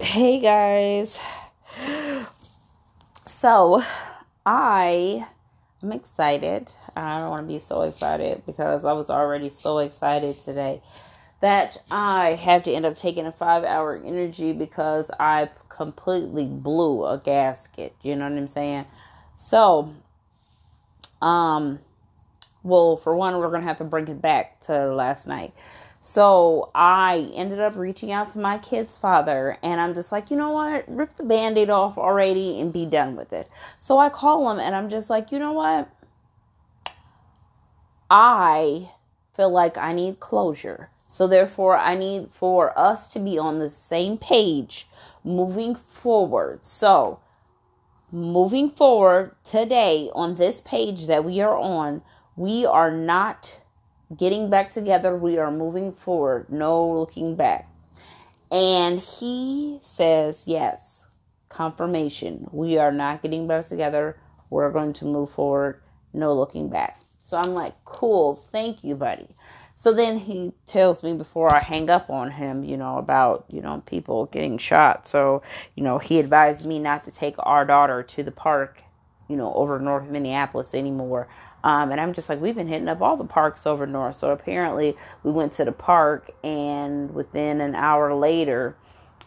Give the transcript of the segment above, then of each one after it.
Hey guys. So, I am excited. I don't want to be so excited because I was already so excited today that I had to end up taking a five hour energy because I completely blew a gasket. You know what I'm saying? So, um, well, for one, we're gonna have to bring it back to last night. So I ended up reaching out to my kid's father, and I'm just like, you know what? Rip the band aid off already and be done with it. So I call him, and I'm just like, you know what? I feel like I need closure. So therefore, I need for us to be on the same page moving forward. So, moving forward today on this page that we are on, we are not getting back together. We are moving forward, no looking back. And he says, Yes, confirmation. We are not getting back together. We're going to move forward, no looking back. So I'm like, Cool, thank you, buddy. So then he tells me before I hang up on him, you know, about, you know, people getting shot. So, you know, he advised me not to take our daughter to the park, you know, over North Minneapolis anymore. Um, and I'm just like, we've been hitting up all the parks over north. So apparently we went to the park and within an hour later,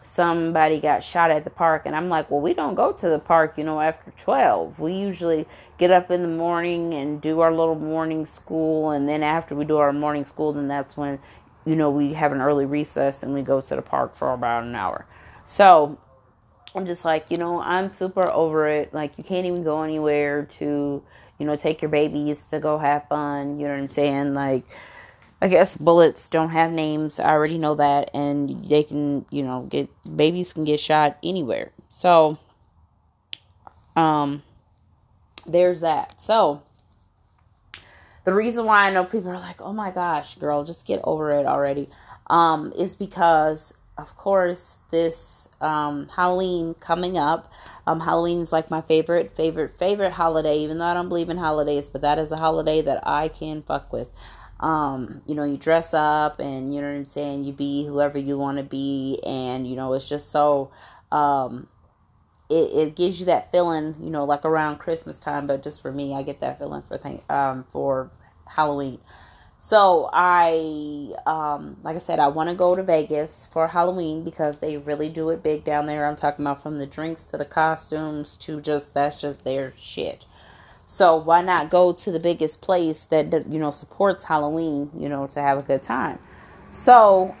somebody got shot at the park and I'm like, "Well, we don't go to the park, you know, after 12. We usually get up in the morning and do our little morning school and then after we do our morning school, then that's when you know, we have an early recess and we go to the park for about an hour." So, I'm just like, you know, I'm super over it. Like you can't even go anywhere to, you know, take your babies to go have fun, you know what I'm saying? Like I guess bullets don't have names. I already know that, and they can, you know, get babies can get shot anywhere. So, um, there's that. So, the reason why I know people are like, "Oh my gosh, girl, just get over it already," um, is because, of course, this um, Halloween coming up. Um, Halloween is like my favorite, favorite, favorite holiday. Even though I don't believe in holidays, but that is a holiday that I can fuck with um, you know, you dress up and you know what I'm saying, you be whoever you want to be, and you know, it's just so um, it, it gives you that feeling, you know, like around Christmas time, but just for me, I get that feeling for th- um for Halloween. So I um like I said, I want to go to Vegas for Halloween because they really do it big down there. I'm talking about from the drinks to the costumes to just that's just their shit. So why not go to the biggest place that you know supports Halloween, you know, to have a good time. So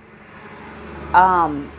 um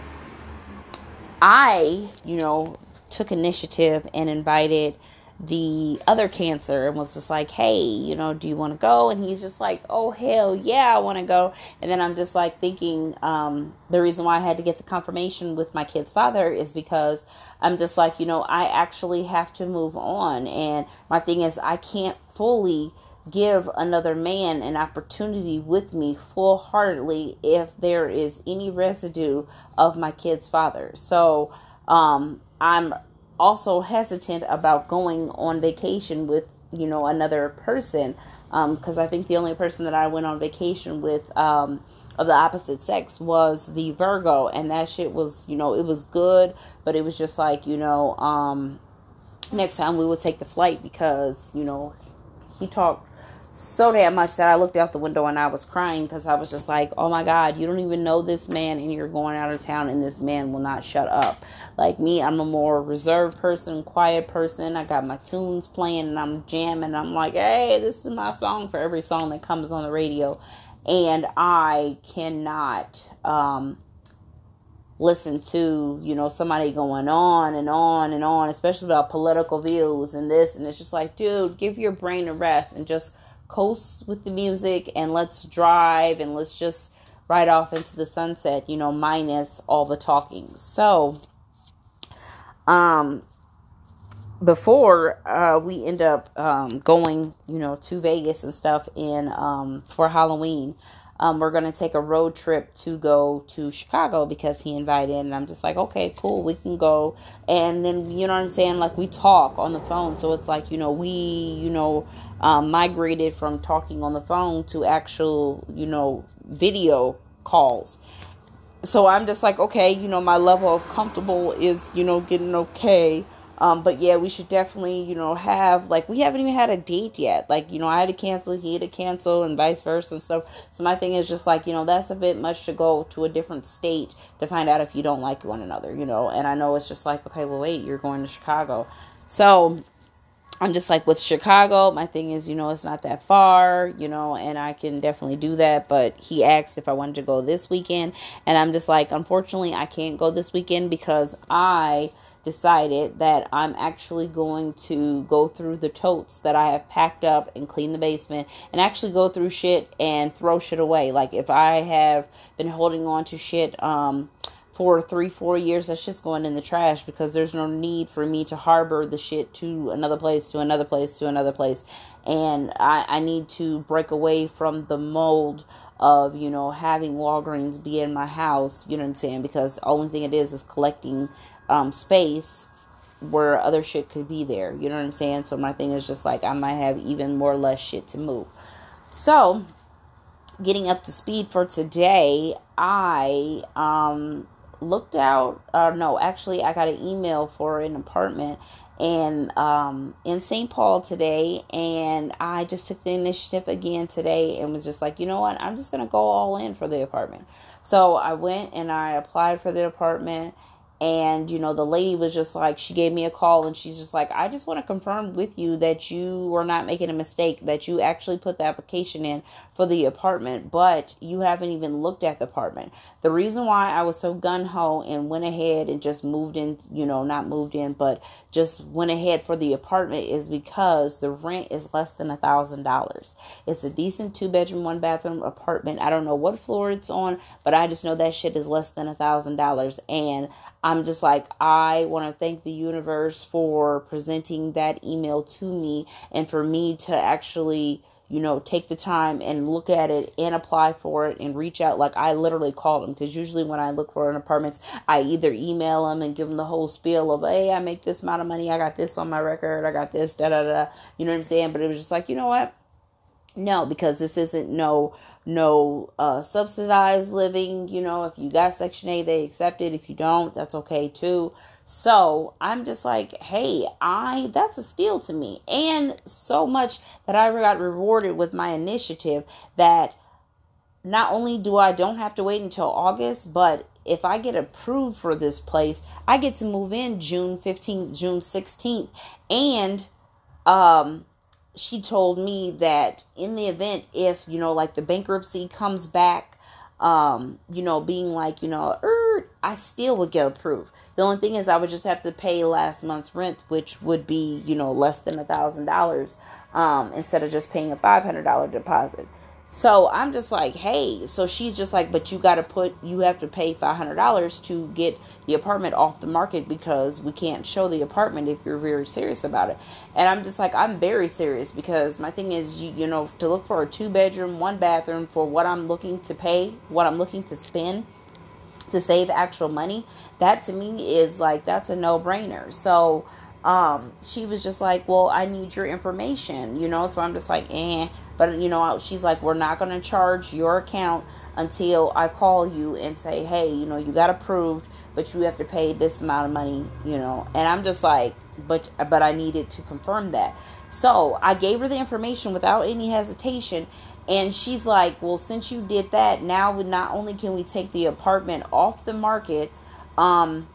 I, you know, took initiative and invited the other cancer and was just like, hey, you know, do you want to go? And he's just like, oh, hell yeah, I want to go. And then I'm just like thinking, um, the reason why I had to get the confirmation with my kid's father is because I'm just like, you know, I actually have to move on. And my thing is, I can't fully give another man an opportunity with me full heartedly if there is any residue of my kid's father. So, um, I'm also hesitant about going on vacation with you know another person because um, I think the only person that I went on vacation with um, of the opposite sex was the Virgo, and that shit was you know it was good, but it was just like you know um, next time we would take the flight because you know he talked so damn much that I looked out the window and I was crying because I was just like, oh my God, you don't even know this man and you're going out of town and this man will not shut up. Like me, I'm a more reserved person, quiet person. I got my tunes playing and I'm jamming. I'm like, hey, this is my song for every song that comes on the radio. And I cannot um, listen to, you know, somebody going on and on and on, especially about political views and this. And it's just like, dude, give your brain a rest and just coast with the music and let's drive and let's just ride off into the sunset, you know, minus all the talking. So, um, before uh, we end up um, going, you know, to Vegas and stuff in um, for Halloween, um, we're gonna take a road trip to go to Chicago because he invited, and I'm just like, okay, cool, we can go. And then you know what I'm saying? Like we talk on the phone, so it's like you know we you know um, migrated from talking on the phone to actual you know video calls. so I'm just like, okay, you know, my level of comfortable is, you know, getting okay. Um, but yeah, we should definitely, you know, have like we haven't even had a date yet. Like, you know, I had to cancel, he had to cancel, and vice versa and stuff. So my thing is just like, you know, that's a bit much to go to a different state to find out if you don't like one another, you know. And I know it's just like, okay, well, wait, you're going to Chicago, so I'm just like with Chicago, my thing is, you know, it's not that far, you know, and I can definitely do that. But he asked if I wanted to go this weekend, and I'm just like, unfortunately, I can't go this weekend because I decided that I'm actually going to go through the totes that I have packed up and clean the basement and actually go through shit and throw shit away. Like if I have been holding on to shit um for three, four years, that's just going in the trash because there's no need for me to harbor the shit to another place, to another place, to another place. And I, I need to break away from the mold of, you know, having Walgreens be in my house, you know what I'm saying? Because the only thing it is is collecting um, space where other shit could be there. You know what I'm saying? So my thing is just like I might have even more less shit to move. So getting up to speed for today, I um looked out uh no, actually I got an email for an apartment and um in St. Paul today and I just took the initiative again today and was just like, you know what? I'm just to go all in for the apartment. So I went and I applied for the apartment and you know the lady was just like she gave me a call and she's just like i just want to confirm with you that you were not making a mistake that you actually put the application in for the apartment but you haven't even looked at the apartment. The reason why i was so gun-ho and went ahead and just moved in you know not moved in but just went ahead for the apartment is because the rent is less than a thousand dollars. It's a decent two bedroom one bathroom apartment. I don't know what floor it's on but i just know that shit is less than a thousand dollars. And I'm just like, I want to thank the universe for presenting that email to me and for me to actually, you know, take the time and look at it and apply for it and reach out. Like, I literally called them because usually when I look for an apartment, I either email them and give them the whole spiel of, hey, I make this amount of money, I got this on my record, I got this, da da da. You know what I'm saying? But it was just like, you know what? No, because this isn't no no uh, subsidized living. You know, if you got Section 8, they accept it. If you don't, that's okay too. So I'm just like, hey, I that's a steal to me. And so much that I got rewarded with my initiative that not only do I don't have to wait until August, but if I get approved for this place, I get to move in June 15th, June 16th. And um she told me that in the event if you know like the bankruptcy comes back um you know being like you know er, i still would get approved. The only thing is i would just have to pay last month's rent which would be you know less than a thousand dollars um instead of just paying a five hundred dollar deposit so I'm just like, hey. So she's just like, but you got to put, you have to pay $500 to get the apartment off the market because we can't show the apartment if you're very serious about it. And I'm just like, I'm very serious because my thing is, you, you know, to look for a two bedroom, one bathroom for what I'm looking to pay, what I'm looking to spend to save actual money, that to me is like, that's a no brainer. So, um, she was just like, well, I need your information, you know? So I'm just like, eh. But, you know, she's like, we're not going to charge your account until I call you and say, hey, you know, you got approved, but you have to pay this amount of money, you know? And I'm just like, but, but I needed to confirm that. So I gave her the information without any hesitation. And she's like, well, since you did that, now not only can we take the apartment off the market, um,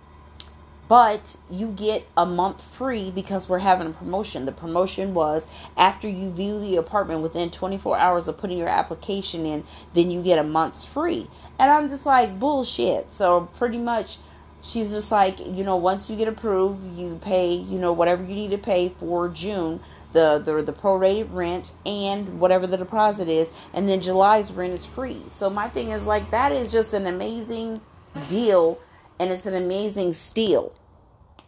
but you get a month free because we're having a promotion. The promotion was after you view the apartment within 24 hours of putting your application in, then you get a month's free. And I'm just like, bullshit. So pretty much she's just like, you know, once you get approved, you pay, you know, whatever you need to pay for June, the the the prorated rent and whatever the deposit is, and then July's rent is free. So my thing is like that is just an amazing deal and it's an amazing steal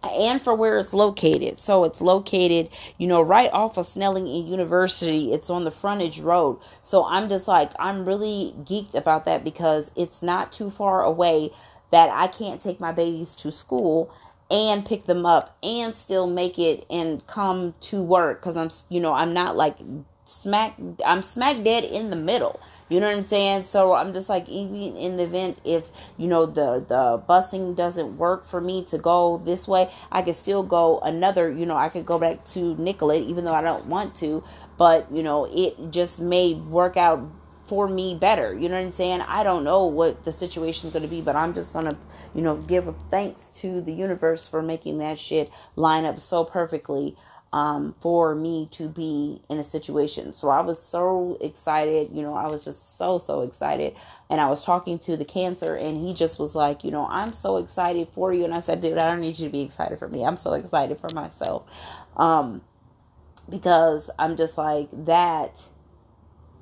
and for where it's located. So it's located, you know, right off of Snelling University. It's on the frontage road. So I'm just like, I'm really geeked about that because it's not too far away that I can't take my babies to school and pick them up and still make it and come to work because I'm, you know, I'm not like smack, I'm smack dead in the middle. You know what I'm saying? So I'm just like, even in the event if you know the the busing doesn't work for me to go this way, I could still go another. You know, I could go back to Nicollet, even though I don't want to. But you know, it just may work out for me better. You know what I'm saying? I don't know what the situation's going to be, but I'm just going to, you know, give thanks to the universe for making that shit line up so perfectly um, for me to be in a situation. So I was so excited. You know, I was just so, so excited. And I was talking to the cancer, and he just was like, you know, I'm so excited for you. And I said, dude, I don't need you to be excited for me. I'm so excited for myself. Um, because I'm just like, that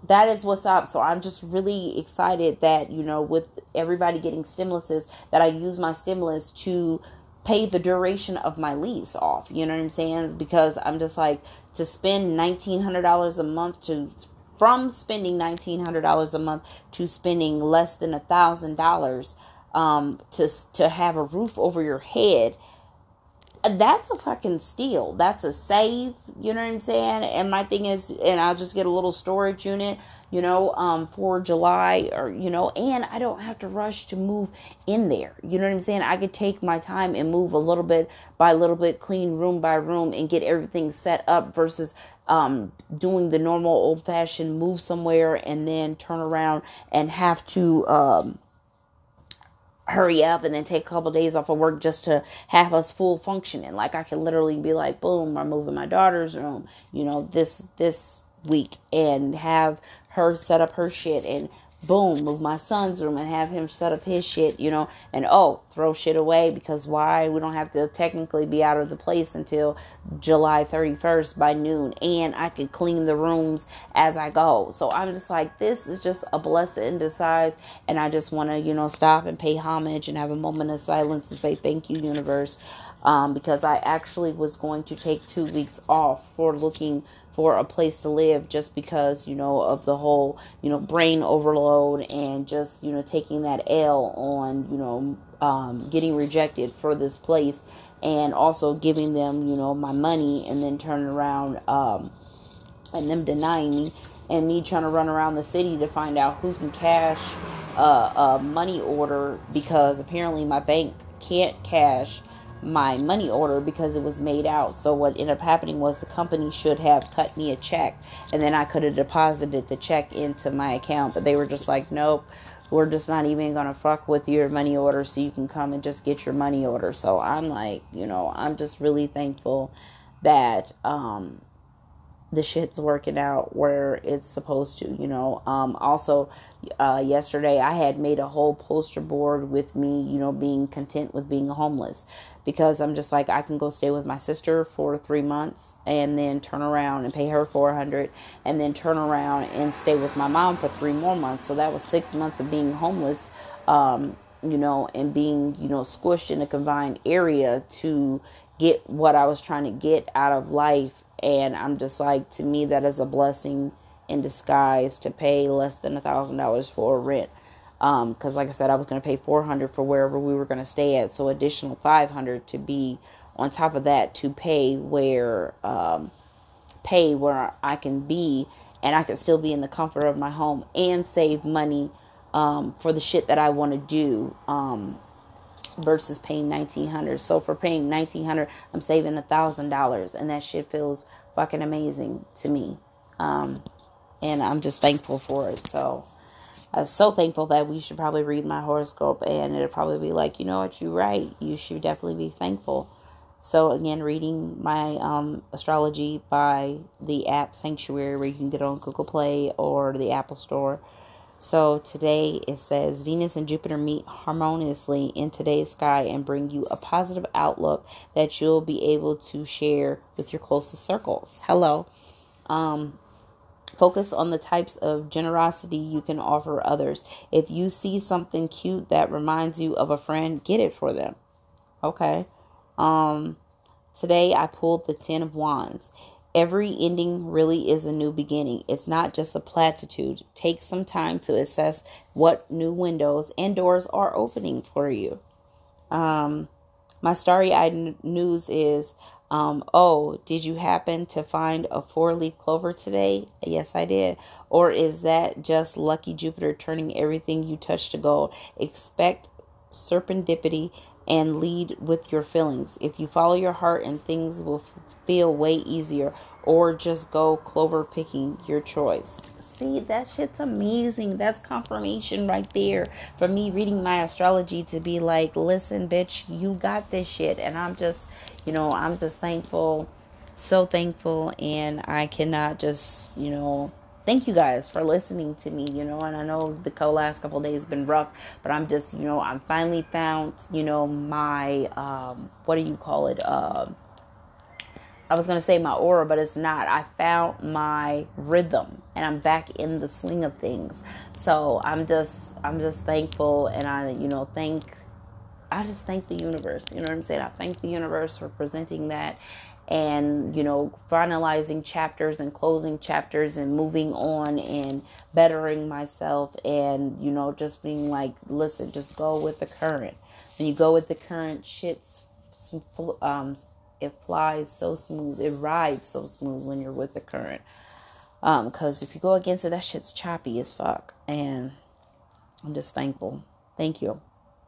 that is what's up. So I'm just really excited that, you know, with everybody getting stimuluses, that I use my stimulus to pay the duration of my lease off. You know what I'm saying? Because I'm just like to spend $1,900 a month to from spending $1,900 a month to spending less than a thousand dollars um, to to have a roof over your head that's a fucking steal. That's a save. You know what I'm saying? And my thing is, and I'll just get a little storage unit, you know, um, for July or, you know, and I don't have to rush to move in there. You know what I'm saying? I could take my time and move a little bit by little bit, clean room by room and get everything set up versus um, doing the normal old fashioned move somewhere and then turn around and have to, um, hurry up and then take a couple of days off of work just to have us full functioning. Like I can literally be like, boom, I'm moving my daughter's room, you know, this this week and have her set up her shit and boom, move my son's room and have him set up his shit, you know, and oh, throw shit away because why? We don't have to technically be out of the place until July 31st by noon, and I can clean the rooms as I go. So I'm just like, this is just a blessing in disguise, and I just want to, you know, stop and pay homage and have a moment of silence and say thank you, universe, um, because I actually was going to take two weeks off for looking for a place to live just because you know of the whole you know brain overload and just you know taking that L on you know um, getting rejected for this place and also giving them you know my money and then turning around um, and them denying me and me trying to run around the city to find out who can cash a, a money order because apparently my bank can't cash my money order because it was made out. So what ended up happening was the company should have cut me a check and then I could have deposited the check into my account, but they were just like, "Nope, we're just not even going to fuck with your money order so you can come and just get your money order." So I'm like, you know, I'm just really thankful that um the shit's working out where it's supposed to, you know. Um, also, uh, yesterday I had made a whole poster board with me, you know, being content with being homeless because I'm just like I can go stay with my sister for three months and then turn around and pay her four hundred and then turn around and stay with my mom for three more months. So that was six months of being homeless, um, you know, and being you know squished in a confined area to get what I was trying to get out of life. And I'm just like to me that is a blessing in disguise to pay less than a thousand dollars for rent because um, like I said, I was going to pay 400 for wherever we were going to stay at, so additional 500 to be on top of that to pay where um, pay where I can be and I can still be in the comfort of my home and save money um, for the shit that I want to do um, versus paying 1900 so for paying 1900 I'm saving a thousand dollars and that shit feels fucking amazing to me. Um, and I'm just thankful for it so I was so thankful that we should probably read my horoscope and it'll probably be like, you know what, you're right. You should definitely be thankful. So again, reading my um, astrology by the app Sanctuary, where you can get it on Google Play or the Apple Store. So today it says Venus and Jupiter meet harmoniously in today's sky and bring you a positive outlook that you'll be able to share with your closest circles. Hello. Um, Focus on the types of generosity you can offer others. If you see something cute that reminds you of a friend, get it for them. Okay. Um today I pulled the 10 of wands. Every ending really is a new beginning. It's not just a platitude. Take some time to assess what new windows and doors are opening for you. Um my starry eyed news is Um, oh, did you happen to find a four leaf clover today? Yes, I did. Or is that just lucky Jupiter turning everything you touch to gold? Expect serendipity and lead with your feelings. If you follow your heart and things will feel way easier, or just go clover picking, your choice. See, that shit's amazing. That's confirmation right there for me reading my astrology to be like, listen, bitch, you got this shit. And I'm just, you know, I'm just thankful, so thankful. And I cannot just, you know, thank you guys for listening to me, you know, and I know the last couple days been rough, but I'm just, you know, I'm finally found, you know, my, um, what do you call it? Uh, I was going to say my aura, but it's not. I found my rhythm and I'm back in the swing of things. So I'm just, I'm just thankful and I, you know, thank, I just thank the universe. You know what I'm saying? I thank the universe for presenting that and you know finalizing chapters and closing chapters and moving on and bettering myself and you know just being like listen just go with the current when you go with the current shit's um it flies so smooth it rides so smooth when you're with the current. Um because if you go against it that shit's choppy as fuck. And i'm just thankful. Thank you